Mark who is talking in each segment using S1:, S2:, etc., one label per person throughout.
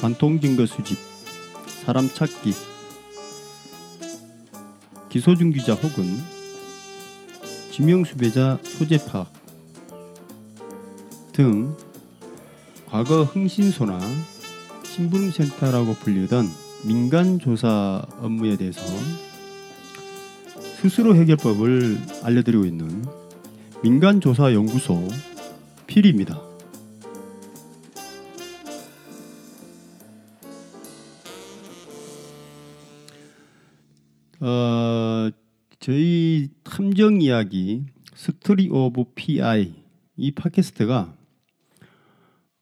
S1: 관통 증거 수집, 사람 찾기, 기소중 기자 혹은 지명수배자 소재 파악 등 과거 흥신소나 신분센터라고 불리던 민간 조사 업무에 대해서 스스로 해결법을 알려드리고 있는 민간조사연구소 필입니다. 어, 저희 탐정 이야기 Story of PI 이 팟캐스트가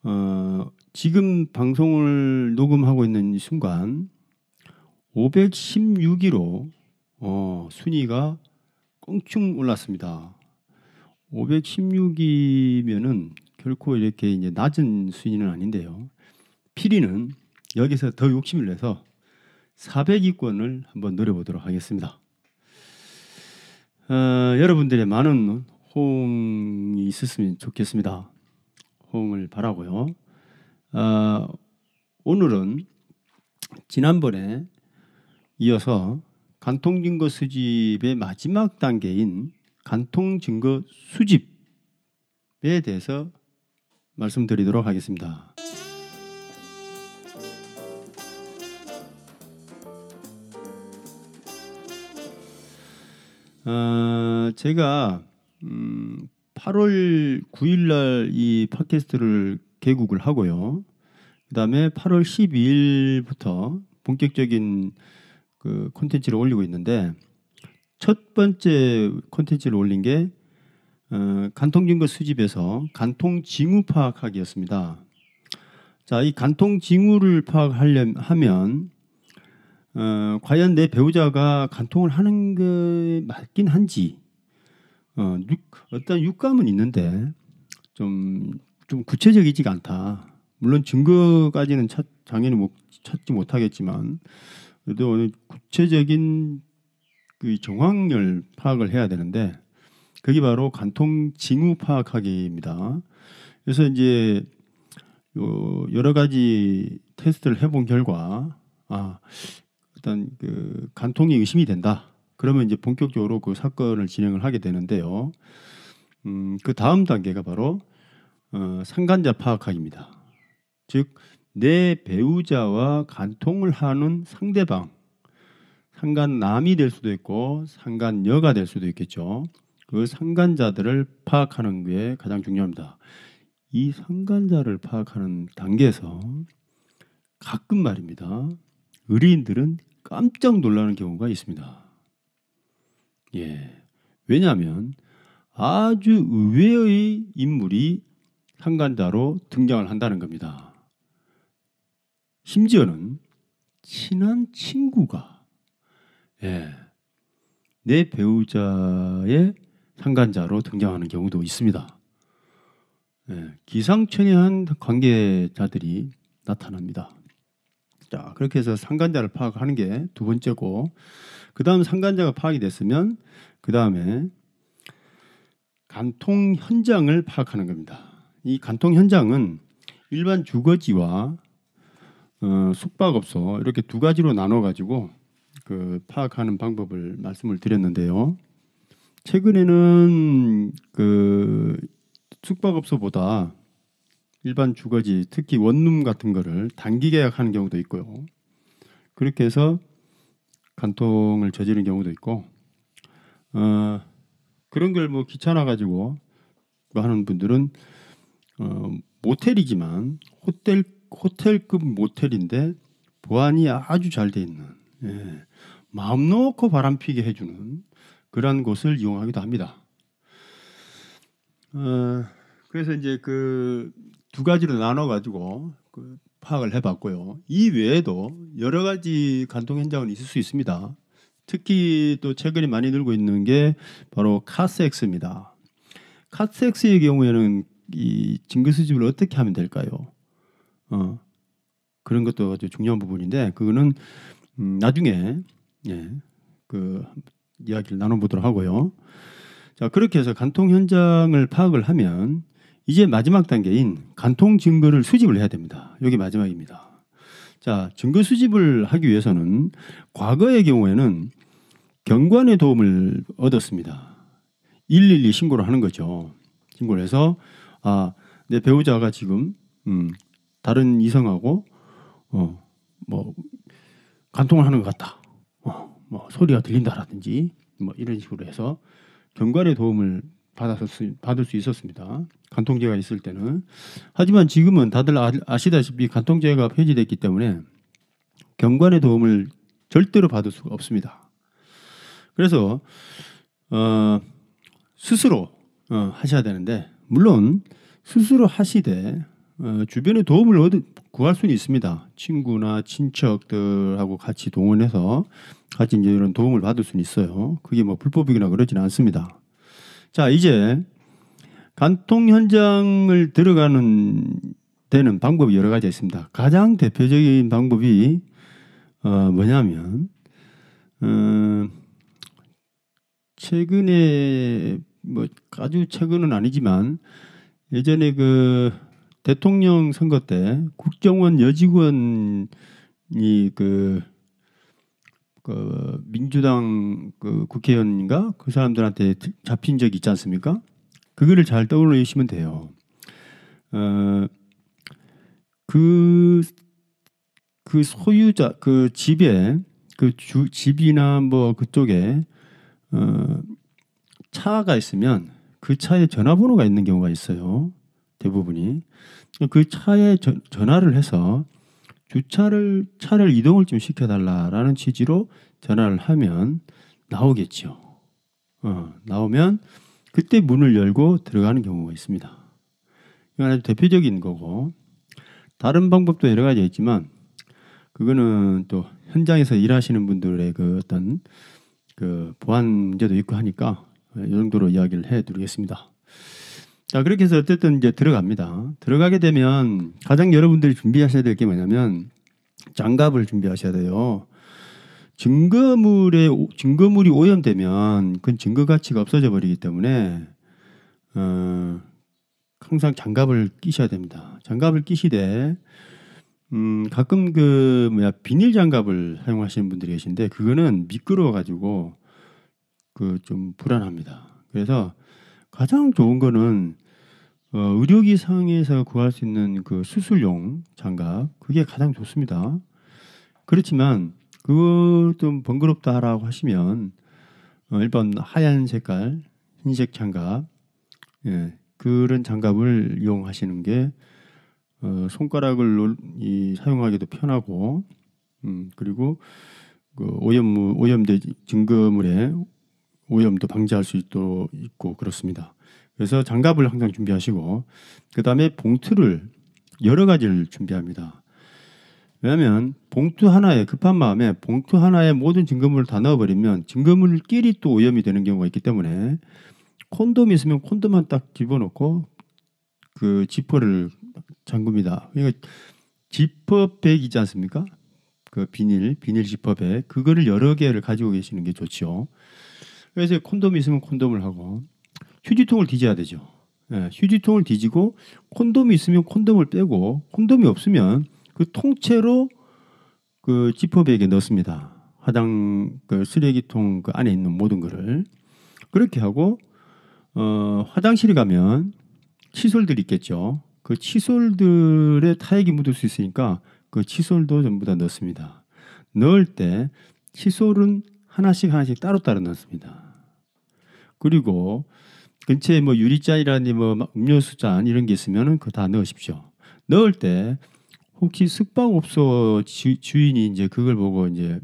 S1: 어, 지금 방송을 녹음하고 있는 이 순간 516위로 어, 순위가 껑충 올랐습니다. 516위면은 결코 이렇게 이제 낮은 순위는 아닌데요. 피리는 여기서 더 욕심을 내서 400위권을 한번 노려보도록 하겠습니다. 어, 여러분들의 많은 호응이 있었으면 좋겠습니다. 호응을 바라고요. 어, 오늘은 지난번에 이어서 간통증거 수집의 마지막 단계인 간통증거 수집에 대해서 말씀드리도록 하겠습니다. 어, 제가 음, 8월 9일 날 이 팟캐스트를 개국을 하고요. 그다음에 8월 12일부터 본격적인 그 콘텐츠를 올리고 있는데 첫 번째 콘텐츠를 올린 게 어, 간통증거 수집에서 간통 징후 파악하기였습니다. 자, 이 간통 징후를 파악하려 하면 어, 과연 내 배우자가 간통을 하는 게 맞긴 한지 어, 육, 어떤 육감은 있는데 좀, 좀 구체적이지가 않다. 물론 증거까지는 찾, 당연히 못, 찾지 못하겠지만 그래도 어느 구체적인 그 정황을 파악을 해야 되는데 그게 바로 간통 징후 파악하기입니다. 그래서 이제 요 여러 가지 테스트를 해본 결과 아 일단 그 간통이 의심이 된다. 그러면 이제 본격적으로 그 사건을 진행을 하게 되는데요. 음, 그 다음 단계가 바로 어, 상간자 파악하기입니다. 즉, 내 배우자와 간통을 하는 상대방, 상간남이 될 수도 있고 상간녀가 될 수도 있겠죠. 그 상간자들을 파악하는 게 가장 중요합니다. 이 상간자를 파악하는 단계에서 가끔 말입니다. 의뢰인들은 깜짝 놀라는 경우가 있습니다. 예. 왜냐하면 아주 의외의 인물이 상간자로 등장을 한다는 겁니다. 심지어는 친한 친구가 예. 내 배우자의 상간자로 등장하는 경우도 있습니다. 예. 기상천외한 관계자들이 나타납니다. 자, 그렇게 해서 상간자를 파악하는 게 두 번째고, 그 다음 상간자가 파악이 됐으면, 그 다음에 간통 현장을 파악하는 겁니다. 이 간통 현장은 일반 주거지와 어, 숙박업소 이렇게 두 가지로 나눠 가지고 그 파악하는 방법을 말씀을 드렸는데요. 최근에는 그 숙박업소보다 일반 주거지 특히 원룸 같은 거를 단기 계약하는 경우도 있고요. 그렇게 해서 간통을 저지르는 경우도 있고 어, 그런 걸 뭐 귀찮아 가지고 뭐 하는 분들은 어, 모텔이지만 호텔 호텔급 모텔인데 보안이 아주 잘 돼 있는 예, 마음 놓고 바람 피게 해주는 그러한 곳을 이용하기도 합니다. 어, 그래서 이제 그 두 가지로 나눠 가지고 그 파악을 해봤고요. 이 외에도 여러 가지 간통 현장은 있을 수 있습니다. 특히 또 최근에 많이 늘고 있는 게 바로 카스엑스입니다. 카스엑스의 경우에는 이 증거 수집을 어떻게 하면 될까요? 어, 그런 것도 아주 중요한 부분인데 그거는 음, 나중에 예, 그 이야기를 나눠보도록 하고요. 자 그렇게 해서 간통 현장을 파악을 하면 이제 마지막 단계인 간통 증거를 수집을 해야 됩니다. 여기 마지막입니다. 자 증거 수집을 하기 위해서는 과거의 경우에는 경관의 도움을 얻었습니다. 112 신고를 하는 거죠. 신고를 해서 아 내 배우자가 지금 음, 다른 이성하고 어 뭐 간통을 하는 것 같다. 어, 뭐 소리가 들린다라든지 뭐 이런 식으로 해서 경관의 도움을 받을 수 있었습니다. 간통죄가 있을 때는 하지만 지금은 다들 아, 아시다시피 간통죄가 폐지됐기 때문에 경관의 도움을 절대로 받을 수가 없습니다. 그래서 어, 스스로 어, 하셔야 되는데 물론 스스로 하시되 어, 주변의 도움을 얻, 구할 수는 있습니다. 친구나 친척들하고 같이 동원해서 같이 이제 이런 도움을 받을 수는 있어요. 그게 뭐 불법이거나 그러지는 않습니다. 자 이제 간통 현장을 들어가는 되는 방법이 여러 가지 있습니다. 가장 대표적인 방법이 어, 뭐냐면 어, 최근에 뭐 아주 최근은 아니지만 예전에 그 대통령 선거 때 국정원 여직원이 그, 그 민주당 그 국회의원인가 그 사람들한테 잡힌 적 있지 않습니까? 그거를 잘 떠올리시면 돼요. 어, 그, 그 소유자, 그 집에, 그 주, 집이나 뭐 그쪽에, 어, 차가 있으면 그 차에 전화번호가 있는 경우가 있어요. 대부분이. 그 차에 저, 전화를 해서 주차를, 차를 이동을 좀 시켜달라라는 취지로 전화를 하면 나오겠죠. 어, 나오면 그때 문을 열고 들어가는 경우가 있습니다. 이건 아주 대표적인 거고 다른 방법도 여러 가지 있지만 그거는 또 현장에서 일하시는 분들의 그 어떤 그 보안 문제도 있고 하니까 이 정도로 이야기를 해드리겠습니다. 자 그렇게 해서 어쨌든 이제 들어갑니다. 들어가게 되면 가장 여러분들이 준비하셔야 될 게 뭐냐면 장갑을 준비하셔야 돼요. 증거물에 증거물이 오염되면 그건 증거 가치가 없어져 버리기 때문에 어, 항상 장갑을 끼셔야 됩니다. 장갑을 끼시되 음, 가끔 그 뭐야 비닐 장갑을 사용하시는 분들이 계신데 그거는 미끄러워 가지고 그 좀 불안합니다. 그래서 가장 좋은 거는 어, 의료기 상에서 구할 수 있는 그 수술용 장갑 그게 가장 좋습니다. 그렇지만 그거 좀 번거롭다라고 하시면 어, 일반 하얀 색깔 흰색 장갑 예, 그런 장갑을 이용하시는 게 어, 손가락을 이, 사용하기도 편하고 음, 그리고 그 오염물 오염된 증거물에 오염도 방지할 수 있도 있고 그렇습니다. 그래서 장갑을 항상 준비하시고 그 다음에 봉투를 여러 가지를 준비합니다. 왜냐하면 봉투 하나에 급한 마음에 봉투 하나에 모든 증거물을 다 넣어버리면 증거물끼리 또 오염이 되는 경우가 있기 때문에 콘돔이 있으면 콘돔만 딱 집어넣고 그 지퍼를 잠굽니다. 그러니까 지퍼백이지 않습니까? 그 비닐 비닐 지퍼백 그거를 여러 개를 가지고 계시는 게 좋죠. 그래서 콘돔이 있으면 콘돔을 하고 휴지통을 뒤져야 되죠. 예, 휴지통을 뒤지고 콘돔이 있으면 콘돔을 빼고 콘돔이 없으면 그 통째로 그 지퍼백에 넣습니다. 화장 그 쓰레기통 그 안에 있는 모든 거를 그렇게 하고 어, 화장실에 가면 칫솔들 있겠죠. 그 칫솔들의 타액이 묻을 수 있으니까 그 칫솔도 전부 다 넣습니다. 넣을 때 칫솔은 하나씩 하나씩 따로따로 넣습니다. 그리고 근처에 뭐 유리잔이라니 뭐 음료수 잔 이런 게 있으면은 그 다 넣으십시오. 넣을 때 혹시 숙박업소 주, 주인이 이제 그걸 보고 이제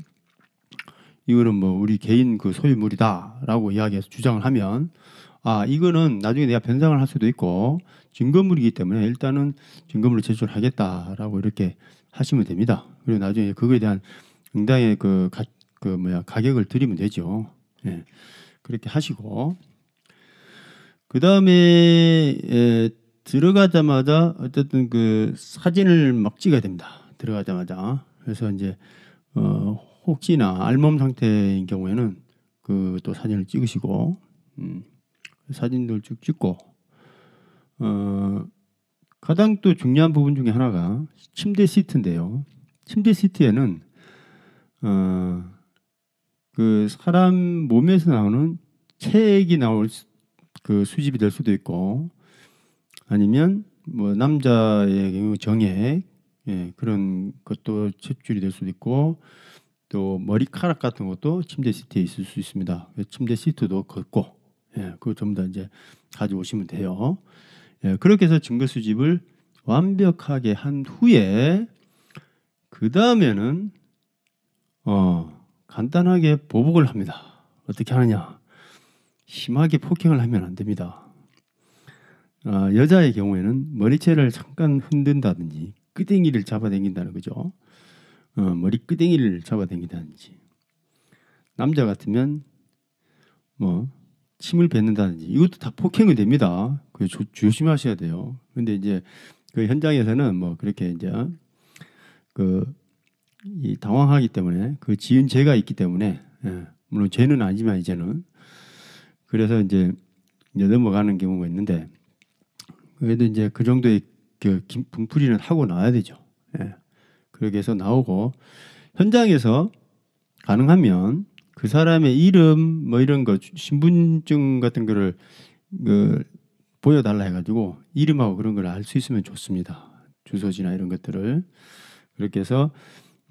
S1: 이거는 뭐 우리 개인 그 소유물이다라고 이야기해서 주장을 하면 아 이거는 나중에 내가 변상을 할 수도 있고 증거물이기 때문에 일단은 증거물을 제출하겠다라고 이렇게 하시면 됩니다. 그리고 나중에 그거에 대한 응당의 그, 가, 그 뭐야 가격을 드리면 되죠. 예. 그렇게 하시고 그 다음에 들어가자마자 어쨌든 그 사진을 막 찍어야 됩니다. 들어가자마자 그래서 이제 어, 혹시나 알몸 상태인 경우에는 그 또 사진을 찍으시고 음, 사진들 쭉 찍고 어, 가장 또 중요한 부분 중에 하나가 침대 시트인데요. 침대 시트에는 어, 그 사람 몸에서 나오는 체액이 나올 수, 그 수집이 될 수도 있고 아니면 뭐 남자의 경우 정액 예, 그런 것도 첩줄이 될 수도 있고 또 머리카락 같은 것도 침대 시트에 있을 수 있습니다. 침대 시트도 걷고 예, 그거 전부 다 이제 가져오시면 돼요. 예, 그렇게 해서 증거 수집을 완벽하게 한 후에 그 다음에는 어, 간단하게 보복을 합니다. 어떻게 하느냐? 심하게 폭행을 하면 안 됩니다. 어, 여자의 경우에는 머리채를 잠깐 흔든다든지 끄댕이를 잡아당긴다는 거죠. 어, 머리 끄댕이를 잡아당긴다든지 남자 같으면 뭐 침을 뱉는다든지 이것도 다 폭행이 됩니다. 그 조, 조심하셔야 돼요. 근데 이제 그 현장에서는 뭐 그렇게 이제 그 이 당황하기 때문에 그 지은 죄가 있기 때문에 예, 물론 죄는 아니지만 이제는 그래서 이제, 이제 넘어가는 경우가 있는데 그래도 이제 그 정도의 그 김- 분풀이는 하고 나와야 되죠. 예. 그렇게 해서 나오고 현장에서 가능하면 그 사람의 이름 뭐 이런 거 신분증 같은 거를 그 보여달라 해가지고 이름하고 그런 걸 알 수 있으면 좋습니다. 주소지나 이런 것들을 그렇게 해서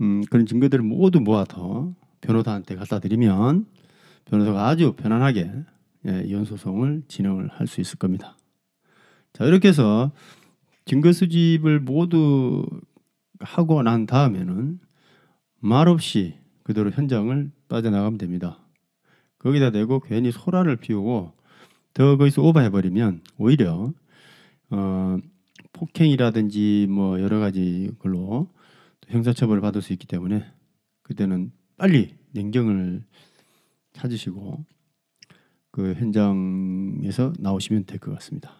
S1: 음, 그런 증거들을 모두 모아서 변호사한테 갖다 드리면 변호사가 아주 편안하게 예, 이혼 소송을 진행을 할 수 있을 겁니다. 자 이렇게 해서 증거 수집을 모두 하고 난 다음에는 말없이 그대로 현장을 빠져나가면 됩니다. 거기다 대고 괜히 소란을 피우고 더 거기서 오버해버리면 오히려 어, 폭행이라든지 뭐 여러 가지 걸로 형사처벌을 받을 수 있기 때문에 그때는 빨리 냉정을 찾으시고 그 현장에서 나오시면 될 것 같습니다.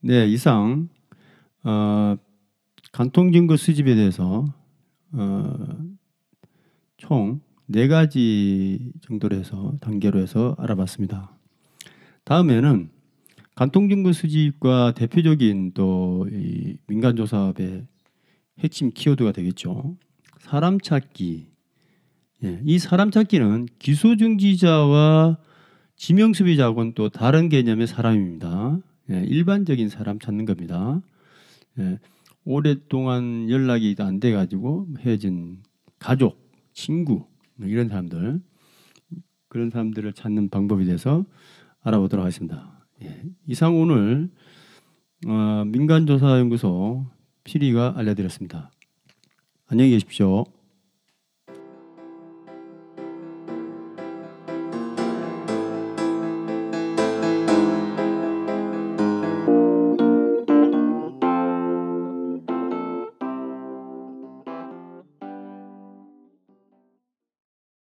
S1: 네, 이상 어, 간통 증거 수집에 대해서 어, 총 네 가지 정도로 해서 단계로 해서 알아봤습니다. 다음에는 간통 증거 수집과 대표적인 또이 민간 조사업의 핵심 키워드가 되겠죠. 사람 찾기. 예, 이 사람 찾기는 기소 중지자와 지명 수비자하고는 또 다른 개념의 사람입니다. 예, 일반적인 사람 찾는 겁니다. 예, 오랫동안 연락이 안 돼 가지고 헤어진 가족, 친구 뭐 이런 사람들 그런 사람들을 찾는 방법에 대해서 알아보도록 하겠습니다. 예, 이상 오늘 어, 민간조사연구소 피리가 알려드렸습니다. 안녕히 계십시오.